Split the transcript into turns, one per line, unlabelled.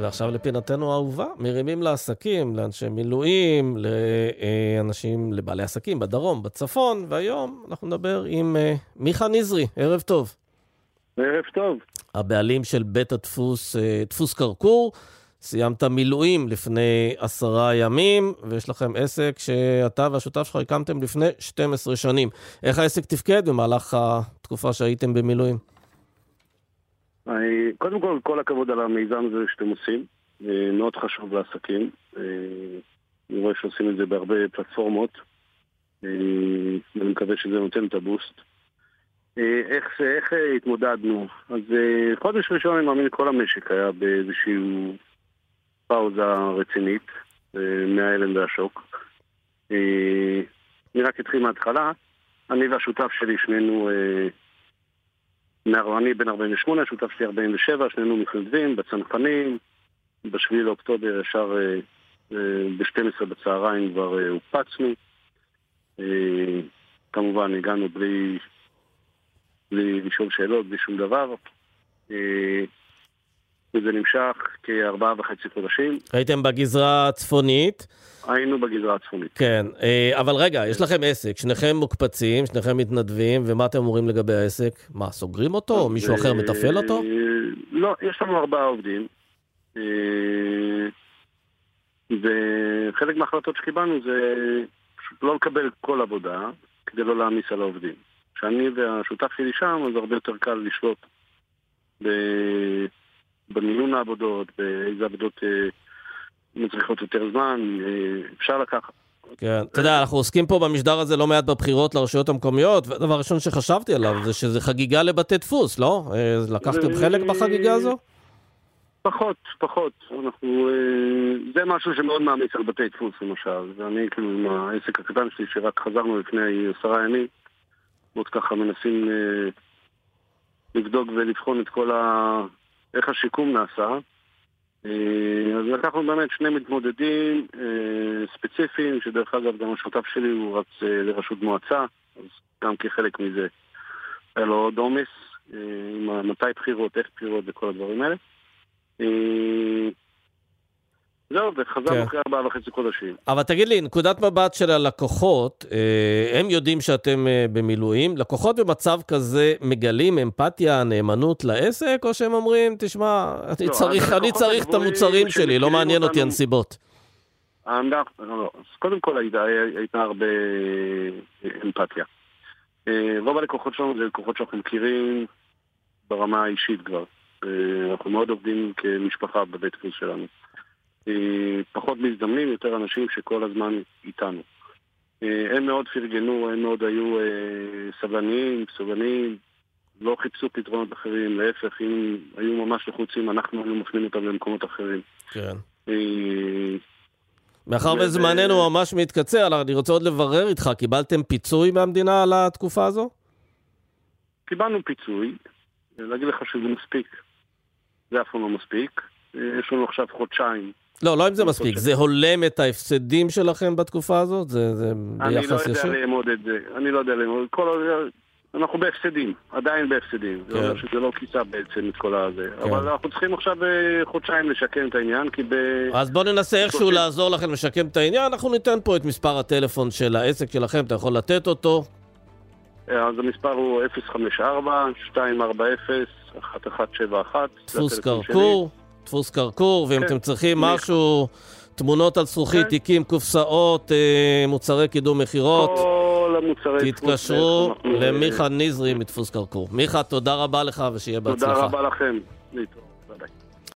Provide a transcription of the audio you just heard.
ועכשיו לפינתנו האהובה, מרימים לעסקים, לאנשי מילואים, לאנשים, לבעלי עסקים בדרום, בצפון, והיום אנחנו נדבר עם אה, מיכה נזרי, ערב טוב.
ערב טוב.
הבעלים של בית הדפוס, אה, דפוס קרקור. סיימת מילואים לפני עשרה ימים, ויש לכם עסק שאתה והשותף שלך הקמתם לפני 12 שנים. איך העסק תפקד במהלך התקופה שהייתם במילואים?
קודם כל, כל הכבוד על המיזם הזה שאתם עושים. אה, מאוד חשוב לעסקים. אה, אני רואה שעושים את זה בהרבה פלטפורמות. אה, ואני מקווה שזה נותן את הבוסט. איך, איך התמודדנו? אז חודש ראשון, אני מאמין, כל המשק היה באיזושהי פאוזה רצינית מההלם והשוק. אני רק אתחיל מההתחלה. אני והשותף שלי, שנינו אני בן 48, השותף שלי 47, שנינו מתנדבים בצנחנים, ב-7 לאוקטובר ישר אה, אה, ב-12 בצהריים כבר אה, הופצנו. כמובן הגענו בלי, בלי לשאול שאלות, בלי שום דבר. וזה נמשך כארבעה וחצי חודשים.
הייתם בגזרה הצפונית.
היינו בגזרה הצפונית.
כן, אה, אבל רגע, יש לכם עסק, שניכם מוקפצים, שניכם מתנדבים, ומה אתם אומרים לגבי העסק? מה, סוגרים אותו? או מישהו אחר מתפעל אותו?
לא, יש לנו ארבעה עובדים. אה, וחלק מההחלטות שקיבלנו זה פשוט לא לקבל כל עבודה, כדי לא להעמיס על העובדים. כשאני והשותף שלי שם, אז הרבה יותר קל לשלוט במיון העבודות, באיזה עבודות אה, מצריכות יותר זמן, אה, אפשר לקחת.
כן, אתה יודע, אנחנו עוסקים פה במשדר הזה לא מעט בבחירות לרשויות המקומיות, והדבר הראשון שחשבתי עליו זה שזה חגיגה לבתי דפוס, לא? אה, לקחתם חלק בחגיגה הזו?
פחות, פחות. אנחנו... זה משהו שמאוד מעמיס על בתי דפוס, למשל. ואני, כאילו, עם העסק הקטן שלי, שרק חזרנו לפני עשרה ימים, עוד ככה מנסים לבדוק ולבחון את כל ה... איך השיקום נעשה. אה, אז לקחנו באמת שני מתמודדים אה, ספציפיים, שדרך אגב גם השותף שלי הוא רץ אה, לראשות מועצה, אז גם כחלק מזה היה לו עוד עומס, מתי בחירות, איך בחירות וכל הדברים האלה. זהו, וחזרנו כן. אחרי ארבעה וחצי חודשים.
אבל תגיד לי, נקודת מבט של הלקוחות, אה, הם יודעים שאתם אה, במילואים, לקוחות במצב כזה מגלים אמפתיה, נאמנות לעסק, או שהם אומרים, תשמע, אני לא, צריך, אני צריך את המוצרים שלי, לא מעניין אותי הנסיבות.
לא, לא. אז קודם כל הייתה, הייתה הרבה אה, אמפתיה. רוב הלקוחות שלנו זה לקוחות שאנחנו מכירים ברמה האישית כבר. אנחנו מאוד עובדים כמשפחה בבית דפוס שלנו. אה, פחות מזדמנים, יותר אנשים שכל הזמן איתנו. אה, הם מאוד פרגנו, הם מאוד היו אה, סבלניים, סובלניים, לא חיפשו פתרונות אחרים, להפך, אם היו ממש לחוצים, אנחנו היינו מפנים אותם למקומות אחרים.
כן. מאחר וזמננו ממש מתקצר, אני רוצה עוד לברר איתך, קיבלתם פיצוי מהמדינה על התקופה הזו?
קיבלנו פיצוי, להגיד לך שזה מספיק, זה אף פעם לא מספיק. יש לנו עכשיו חודשיים
לא, לא אם זה מספיק, זה הולם את ההפסדים שלכם בתקופה הזאת? זה, זה ביחס ישיר?
אני לא יודע לאמוד את זה, אני לא יודע לאמוד. כל... אנחנו בהפסדים, עדיין בהפסדים. כן. זה אומר שזה לא כיסה בעצם את כל הזה. כן. אבל אנחנו צריכים עכשיו אה, חודשיים לשקם את העניין, כי ב...
אז בואו ננסה איכשהו לעזור לכם לשקם את העניין. אנחנו ניתן פה את מספר הטלפון של העסק שלכם, אתה יכול לתת אותו.
אה, אז המספר הוא 054-240-1171.
דפוס קרקור. דפוס קרקור, ואם כן. אתם צריכים משהו, תמונות על זכוכית, כן. תיקים, קופסאות, אה, מוצרי קידום מכירות, תתקשרו למיכה נזרי מדפוס קרקור. מיכה, תודה רבה לך ושיהיה בהצלחה.
תודה רבה לכם. להתראות.